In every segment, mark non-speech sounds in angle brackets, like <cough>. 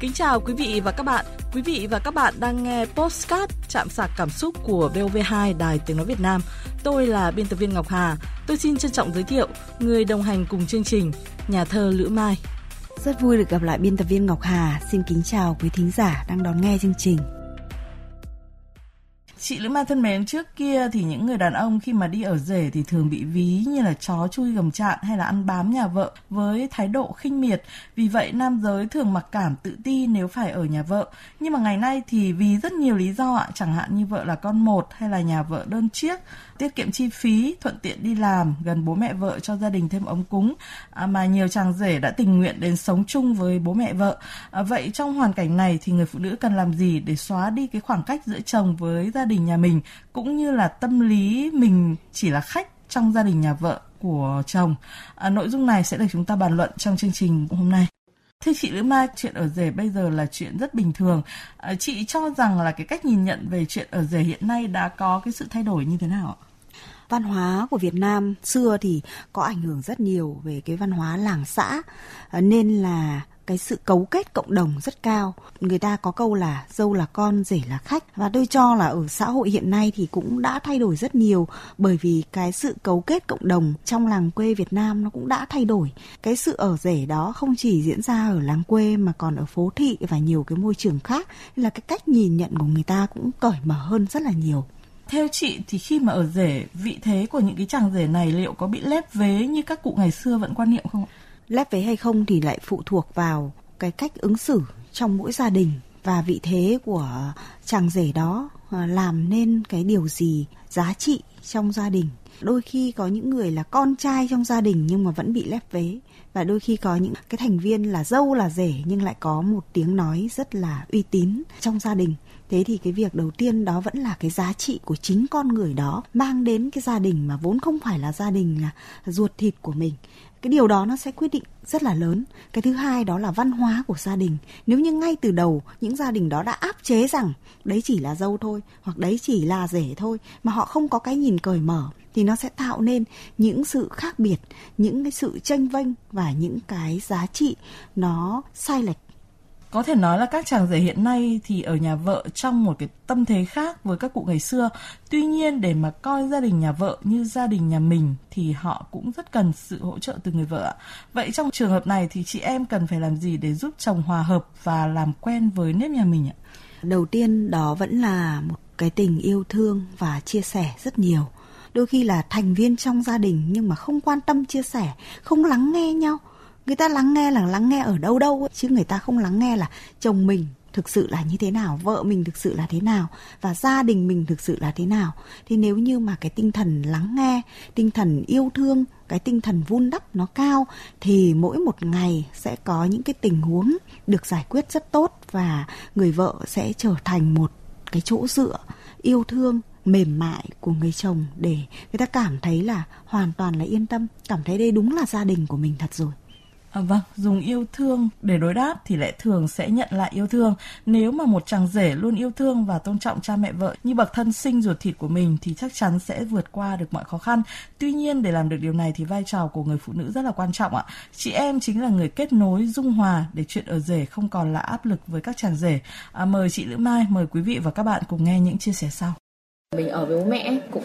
Kính chào quý vị và các bạn. Quý vị và các bạn đang nghe Postcard chạm sạc cảm xúc của VOV2 Đài Tiếng Nói Việt Nam. Tôi là biên tập viên Ngọc Hà. Tôi xin trân trọng giới thiệu người đồng hành cùng chương trình, nhà thơ Lữ Mai. Rất vui được gặp lại biên tập viên Ngọc Hà. Xin kính chào quý thính giả đang đón nghe chương trình. Chị Lữ Mai thân mến, trước kia thì những người đàn ông khi mà đi ở rể thì thường bị ví như là chó chui gầm chạn hay là ăn bám nhà vợ với thái độ khinh miệt. Vì vậy nam giới thường mặc cảm tự ti nếu phải ở nhà vợ. Nhưng mà ngày nay thì vì rất nhiều lý do ạ, chẳng hạn như vợ là con một hay là nhà vợ đơn chiếc, tiết kiệm chi phí, thuận tiện đi làm, gần bố mẹ vợ cho gia đình thêm ấm cúng à, mà nhiều chàng rể đã tình nguyện đến sống chung với bố mẹ vợ. À, vậy trong hoàn cảnh này thì người phụ nữ cần làm gì để xóa đi cái khoảng cách giữa chồng với gia đình nhà mình cũng như là tâm lý mình chỉ là khách trong gia đình nhà vợ của chồng. À, nội dung này sẽ được chúng ta bàn luận trong chương trình hôm nay. Thưa chị Lữ Mai, chuyện ở rể bây giờ là chuyện rất bình thường. À, chị cho rằng là cái cách nhìn nhận về chuyện ở rể hiện nay đã có cái sự thay đổi như thế nào ạ? Văn hóa của Việt Nam xưa thì có ảnh hưởng rất nhiều về cái văn hóa làng xã à, nên là cái sự cấu kết cộng đồng rất cao. Người ta có câu là dâu là con, rể là khách và tôi cho là ở xã hội hiện nay thì cũng đã thay đổi rất nhiều bởi vì cái sự cấu kết cộng đồng trong làng quê Việt Nam nó cũng đã thay đổi. Cái sự ở rể đó không chỉ diễn ra ở làng quê mà còn ở phố thị và nhiều cái môi trường khác nên là cái cách nhìn nhận của người ta cũng cởi mở hơn rất là nhiều. Theo chị thì khi mà ở rể, vị thế của những cái chàng rể này liệu có bị lép vế như các cụ ngày xưa vẫn quan niệm không ạ? Lép vế hay không thì lại phụ thuộc vào cái cách ứng xử trong mỗi gia đình và vị thế của chàng rể đó à, làm nên cái điều gì giá trị trong gia đình. Đôi khi có những người là con trai trong gia đình nhưng mà vẫn bị lép vế và đôi khi có những cái thành viên là dâu là rể nhưng lại có một tiếng nói rất là uy tín trong gia đình thế thì cái việc đầu tiên đó vẫn là cái giá trị của chính con người đó, mang đến cái gia đình mà vốn không phải là gia đình là ruột thịt của mình. Cái điều đó nó sẽ quyết định rất là lớn. Cái thứ hai đó là văn hóa của gia đình. Nếu như ngay từ đầu những gia đình đó đã áp chế rằng đấy chỉ là dâu thôi, hoặc đấy chỉ là rể thôi, mà họ không có cái nhìn cởi mở, thì nó sẽ tạo nên những sự khác biệt, những cái sự tranh vênh và những cái giá trị nó sai lệch có thể nói là các chàng rể hiện nay thì ở nhà vợ trong một cái tâm thế khác với các cụ ngày xưa. Tuy nhiên, để mà coi gia đình nhà vợ như gia đình nhà mình thì họ cũng rất cần sự hỗ trợ từ người vợ ạ. Vậy trong trường hợp này thì chị em cần phải làm gì để giúp chồng hòa hợp và làm quen với nếp nhà mình ạ? Đầu tiên đó vẫn là một cái tình yêu thương và chia sẻ rất nhiều đôi khi là thành viên trong gia đình nhưng mà không quan tâm chia sẻ, không lắng nghe nhau người ta lắng nghe là lắng nghe ở đâu đâu chứ người ta không lắng nghe là chồng mình thực sự là như thế nào, vợ mình thực sự là thế nào, và gia đình mình thực sự là thế nào. Thì nếu như mà cái tinh thần lắng nghe, tinh thần yêu thương, cái tinh thần vun đắp nó cao, thì mỗi một ngày sẽ có những cái tình huống được giải quyết rất tốt và người vợ sẽ trở thành một cái chỗ dựa yêu thương, mềm mại của người chồng để người ta cảm thấy là hoàn toàn là yên tâm. Cảm thấy đây đúng là gia đình của mình thật rồi. À, vâng, dùng yêu thương để đối đáp thì lại thường sẽ nhận lại yêu thương. Nếu mà một chàng rể luôn yêu thương và tôn trọng cha mẹ vợ như bậc thân sinh ruột thịt của mình thì chắc chắn sẽ vượt qua được mọi khó khăn. Tuy nhiên để làm được điều này thì vai trò của người phụ nữ rất là quan trọng ạ. Chị em chính là người kết nối dung hòa để chuyện ở rể không còn là áp lực với các chàng rể. À, mời chị Lữ Mai, mời quý vị và các bạn cùng nghe những chia sẻ sau. Mình ở với bố mẹ cũng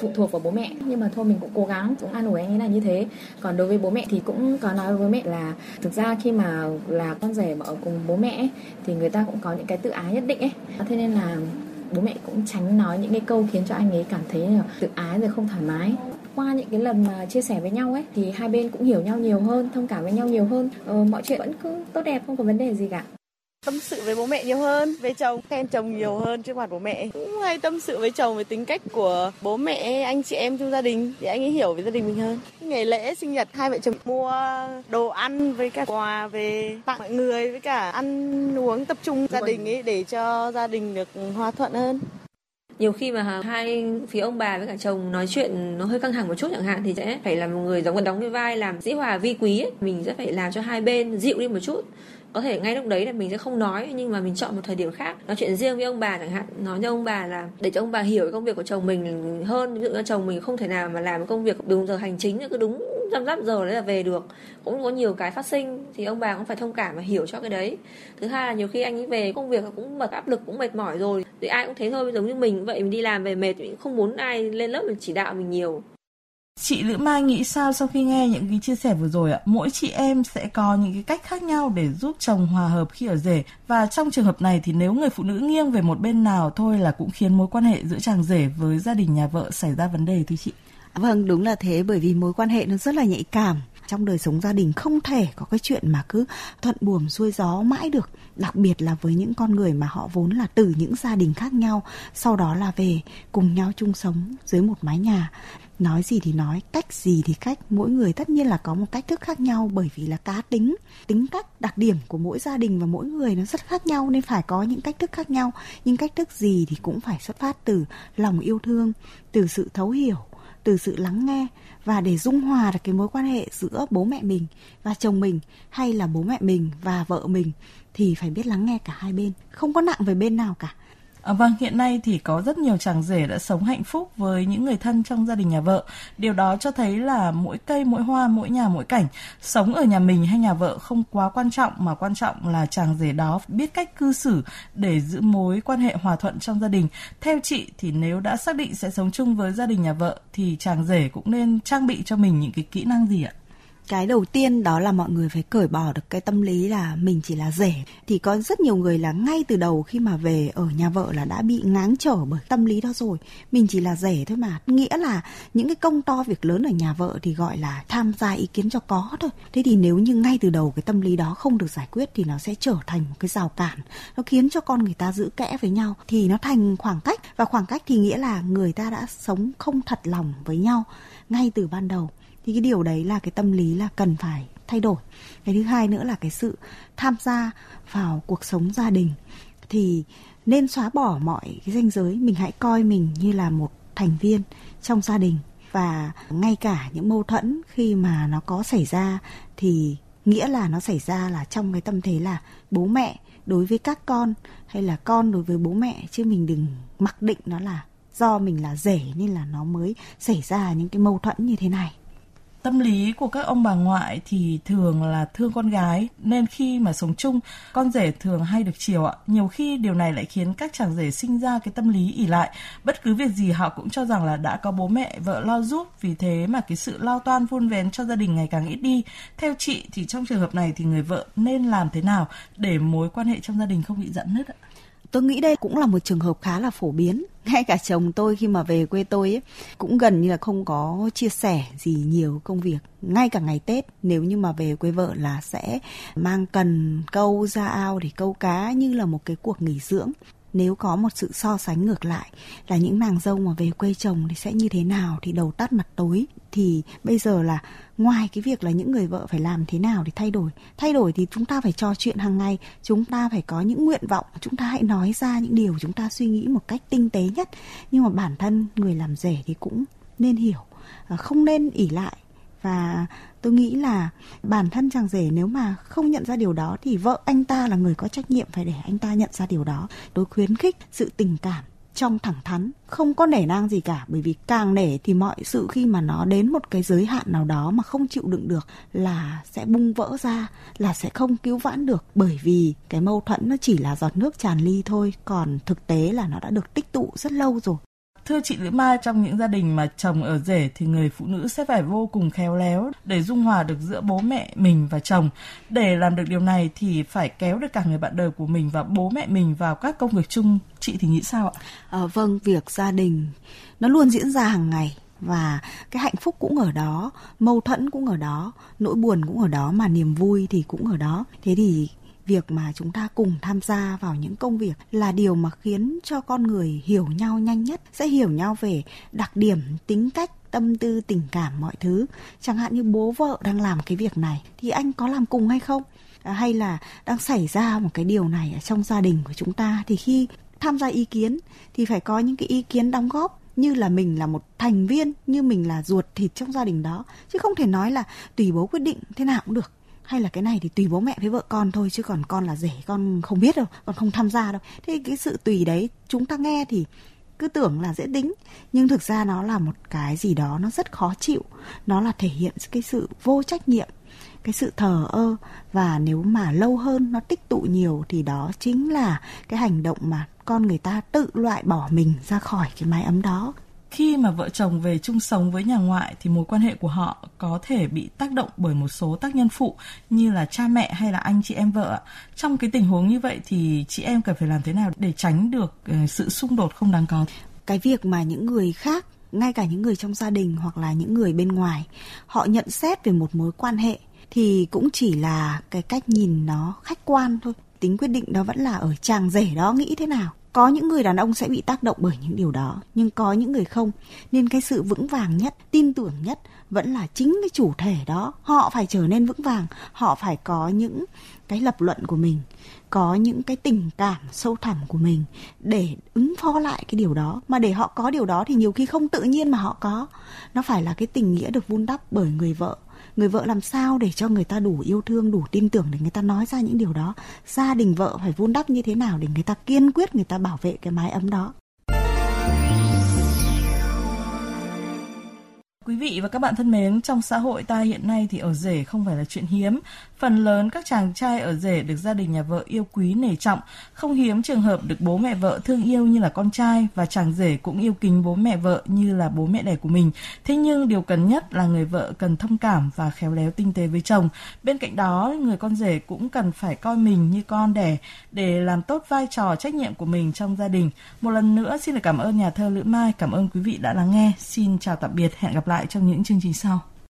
phụ thuộc vào bố mẹ nhưng mà thôi mình cũng cố gắng cũng an ủi anh ấy là như thế. Còn đối với bố mẹ thì cũng có nói với bố mẹ là thực ra khi mà là con rể mà ở cùng bố mẹ ấy, thì người ta cũng có những cái tự ái nhất định ấy. Thế nên là bố mẹ cũng tránh nói những cái câu khiến cho anh ấy cảm thấy là tự ái rồi không thoải mái qua những cái lần mà chia sẻ với nhau ấy thì hai bên cũng hiểu nhau nhiều hơn thông cảm với nhau nhiều hơn ờ, mọi chuyện vẫn cứ tốt đẹp không có vấn đề gì cả tâm sự với bố mẹ nhiều hơn với chồng khen chồng nhiều hơn trước mặt bố mẹ. Cũng hay tâm sự với chồng về tính cách của bố mẹ anh chị em trong gia đình để anh ấy hiểu về gia đình mình hơn. Ngày lễ sinh nhật hai vợ chồng mua đồ ăn với cả quà về tặng mọi người với cả ăn uống tập trung gia đình ấy để cho gia đình được hòa thuận hơn nhiều khi mà hai phía ông bà với cả chồng nói chuyện nó hơi căng thẳng một chút chẳng hạn thì sẽ phải là một người giống đóng cái vai làm dĩ hòa vi quý ấy. mình sẽ phải làm cho hai bên dịu đi một chút. Có thể ngay lúc đấy là mình sẽ không nói, nhưng mà mình chọn một thời điểm khác. Nói chuyện riêng với ông bà chẳng hạn, nói cho ông bà là để cho ông bà hiểu công việc của chồng mình hơn. Ví dụ như chồng mình không thể nào mà làm công việc đúng giờ hành chính cứ đúng răm rắp giờ đấy là về được. Cũng có nhiều cái phát sinh thì ông bà cũng phải thông cảm và hiểu cho cái đấy. Thứ hai là nhiều khi anh ấy về công việc cũng mệt, áp lực cũng mệt mỏi rồi. Thì ai cũng thế thôi, giống như mình, vậy mình đi làm về mệt mình không muốn ai lên lớp mình chỉ đạo mình nhiều. Chị Lữ Mai nghĩ sao sau khi nghe những cái chia sẻ vừa rồi ạ? Mỗi chị em sẽ có những cái cách khác nhau để giúp chồng hòa hợp khi ở rể. Và trong trường hợp này thì nếu người phụ nữ nghiêng về một bên nào thôi là cũng khiến mối quan hệ giữa chàng rể với gia đình nhà vợ xảy ra vấn đề thưa chị. Vâng, đúng là thế bởi vì mối quan hệ nó rất là nhạy cảm. Trong đời sống gia đình không thể có cái chuyện mà cứ thuận buồm xuôi gió mãi được. Đặc biệt là với những con người mà họ vốn là từ những gia đình khác nhau sau đó là về cùng nhau chung sống dưới một mái nhà. Nói gì thì nói cách gì thì cách. Mỗi người tất nhiên là có một cách thức khác nhau bởi vì là cá tính tính cách đặc điểm của mỗi gia đình và mỗi người nó rất khác nhau nên phải có những cách thức khác nhau. Nhưng cách thức gì thì cũng phải xuất phát từ lòng yêu thương từ sự thấu hiểu từ sự lắng nghe và để dung hòa được cái mối quan hệ giữa bố mẹ mình và chồng mình hay là bố mẹ mình và vợ mình thì phải biết lắng nghe cả hai bên. Không có nặng về bên nào cả. À, vâng, hiện nay thì có rất nhiều chàng rể đã sống hạnh phúc với những người thân trong gia đình nhà vợ. Điều đó cho thấy là mỗi cây, mỗi hoa, mỗi nhà, mỗi cảnh. Sống ở nhà mình hay nhà vợ không quá quan trọng mà quan trọng là chàng rể đó biết cách cư xử để giữ mối quan hệ hòa thuận trong gia đình. Theo chị thì nếu đã xác định sẽ sống chung với gia đình nhà vợ thì chàng rể cũng nên trang bị cho mình những cái kỹ năng gì ạ? Cái đầu tiên đó là mọi người phải cởi bỏ được cái tâm lý là mình chỉ là rể. Thì có rất nhiều người là ngay từ đầu khi mà về ở nhà vợ là đã bị ngáng trở bởi tâm lý đó rồi. Mình chỉ là rể thôi mà. Nghĩa là những cái công to việc lớn ở nhà vợ thì gọi là tham gia ý kiến cho có thôi. Thế thì nếu như ngay từ đầu cái tâm lý đó không được giải quyết thì nó sẽ trở thành một cái rào cản. Nó khiến cho con người ta giữ kẽ với nhau. Thì nó thành khoảng cách. Và khoảng cách thì nghĩa là người ta đã sống không thật lòng với nhau ngay từ ban đầu thì cái điều đấy là cái tâm lý là cần phải thay đổi. Cái thứ hai nữa là cái sự tham gia vào cuộc sống gia đình. Thì nên xóa bỏ mọi cái ranh giới, mình hãy coi mình như là một thành viên trong gia đình. Và ngay cả những mâu thuẫn khi mà nó có xảy ra thì nghĩa là nó xảy ra là trong cái tâm thế là bố mẹ đối với các con hay là con đối với bố mẹ. Chứ mình đừng mặc định nó là do mình là rể nên là nó mới xảy ra những cái mâu thuẫn như thế này tâm lý của các ông bà ngoại thì thường là thương con gái, nên khi mà sống chung, con rể thường hay được chiều ạ. Nhiều khi điều này lại khiến các chàng rể sinh ra cái tâm lý ỉ lại. Bất cứ việc gì họ cũng cho rằng là đã có bố mẹ, vợ lo giúp, vì thế mà cái sự lo toan vun vén cho gia đình ngày càng ít đi. Theo chị thì trong trường hợp này thì người vợ nên làm thế nào để mối quan hệ trong gia đình không bị giãn nứt ạ? Tôi nghĩ đây cũng là một trường hợp khá là phổ biến. <laughs> Ngay cả chồng tôi khi mà về quê tôi ấy, cũng gần như là không có chia sẻ gì nhiều công việc. Ngay cả ngày tết nếu như mà về quê vợ là sẽ mang cần câu ra ao để câu cá như là một cái cuộc nghỉ dưỡng nếu có một sự so sánh ngược lại là những nàng dâu mà về quê chồng thì sẽ như thế nào, thì đầu tắt mặt tối, thì bây giờ là ngoài cái việc là những người vợ phải làm thế nào để thay đổi. Thay đổi thì chúng ta phải trò chuyện hàng ngày, chúng ta phải có những nguyện vọng, chúng ta hãy nói ra những điều chúng ta suy nghĩ một cách tinh tế nhất. Nhưng mà bản thân người làm rể thì cũng nên hiểu à, không nên ỉ lại và tôi nghĩ là bản thân chàng rể nếu mà không nhận ra điều đó thì vợ anh ta là người có trách nhiệm phải để anh ta nhận ra điều đó. Tôi khuyến khích sự tình cảm trong thẳng thắn, không có nể nang gì cả. Bởi vì càng nể thì mọi sự khi mà nó đến một cái giới hạn nào đó mà không chịu đựng được là sẽ bung vỡ ra, là sẽ không cứu vãn được. Bởi vì cái mâu thuẫn nó chỉ là giọt nước tràn ly thôi, còn thực tế là nó đã được tích tụ rất lâu rồi. Thưa chị Lữ Mai, trong những gia đình mà chồng ở rể thì người phụ nữ sẽ phải vô cùng khéo léo để dung hòa được giữa bố mẹ mình và chồng. Để làm được điều này thì phải kéo được cả người bạn đời của mình và bố mẹ mình vào các công việc chung. Chị thì nghĩ sao ạ? À, vâng, việc gia đình nó luôn diễn ra hàng ngày và cái hạnh phúc cũng ở đó mâu thuẫn cũng ở đó nỗi buồn cũng ở đó mà niềm vui thì cũng ở đó thế thì việc mà chúng ta cùng tham gia vào những công việc là điều mà khiến cho con người hiểu nhau nhanh nhất sẽ hiểu nhau về đặc điểm tính cách tâm tư tình cảm mọi thứ. Chẳng hạn như bố vợ đang làm cái việc này thì anh có làm cùng hay không? À, hay là đang xảy ra một cái điều này ở trong gia đình của chúng ta? Thì khi tham gia ý kiến thì phải có những cái ý kiến đóng góp như là mình là một thành viên như mình là ruột thịt trong gia đình đó. Chứ không thể nói là tùy bố quyết định thế nào cũng được hay là cái này thì tùy bố mẹ với vợ con thôi, chứ còn con là rể, con không biết đâu, con không tham gia đâu. Thế cái sự tùy đấy, chúng ta nghe thì cứ tưởng là dễ tính, nhưng thực ra nó là một cái gì đó nó rất khó chịu. Nó là thể hiện cái sự vô trách nhiệm, cái sự thờ ơ, và nếu mà lâu hơn nó tích tụ nhiều thì đó chính là cái hành động mà con người ta tự loại bỏ mình ra khỏi cái mái ấm đó khi mà vợ chồng về chung sống với nhà ngoại thì mối quan hệ của họ có thể bị tác động bởi một số tác nhân phụ như là cha mẹ hay là anh chị em vợ. Trong cái tình huống như vậy thì chị em cần phải làm thế nào để tránh được ờ, sự xung đột không đáng có? Cái việc mà những người khác, ngay cả những người trong gia đình hoặc là những người bên ngoài, họ nhận xét về một mối quan hệ thì cũng chỉ là cái cách nhìn nó khách quan thôi tính quyết định đó vẫn là ở chàng rể đó nghĩ thế nào có những người đàn ông sẽ bị tác động bởi những điều đó, nhưng có những người không. Nên cái sự vững vàng nhất, tin tưởng nhất vẫn là chính cái chủ thể đó. Họ phải trở nên vững vàng, họ phải có những cái lập luận của mình, có những cái tình cảm sâu thẳm của mình để ứng phó lại cái điều đó. Mà để họ có điều đó thì nhiều khi không tự nhiên mà họ có. Nó phải là cái tình nghĩa được vun đắp bởi người vợ người vợ làm sao để cho người ta đủ yêu thương đủ tin tưởng để người ta nói ra những điều đó gia đình vợ phải vun đắp như thế nào để người ta kiên quyết người ta bảo vệ cái mái ấm đó Quý vị và các bạn thân mến, trong xã hội ta hiện nay thì ở rể không phải là chuyện hiếm. Phần lớn các chàng trai ở rể được gia đình nhà vợ yêu quý nể trọng, không hiếm trường hợp được bố mẹ vợ thương yêu như là con trai và chàng rể cũng yêu kính bố mẹ vợ như là bố mẹ đẻ của mình. Thế nhưng điều cần nhất là người vợ cần thông cảm và khéo léo tinh tế với chồng. Bên cạnh đó, người con rể cũng cần phải coi mình như con đẻ để làm tốt vai trò trách nhiệm của mình trong gia đình. Một lần nữa xin được cảm ơn nhà thơ Lữ Mai, cảm ơn quý vị đã lắng nghe. Xin chào tạm biệt, hẹn gặp lại trong những chương trình sau.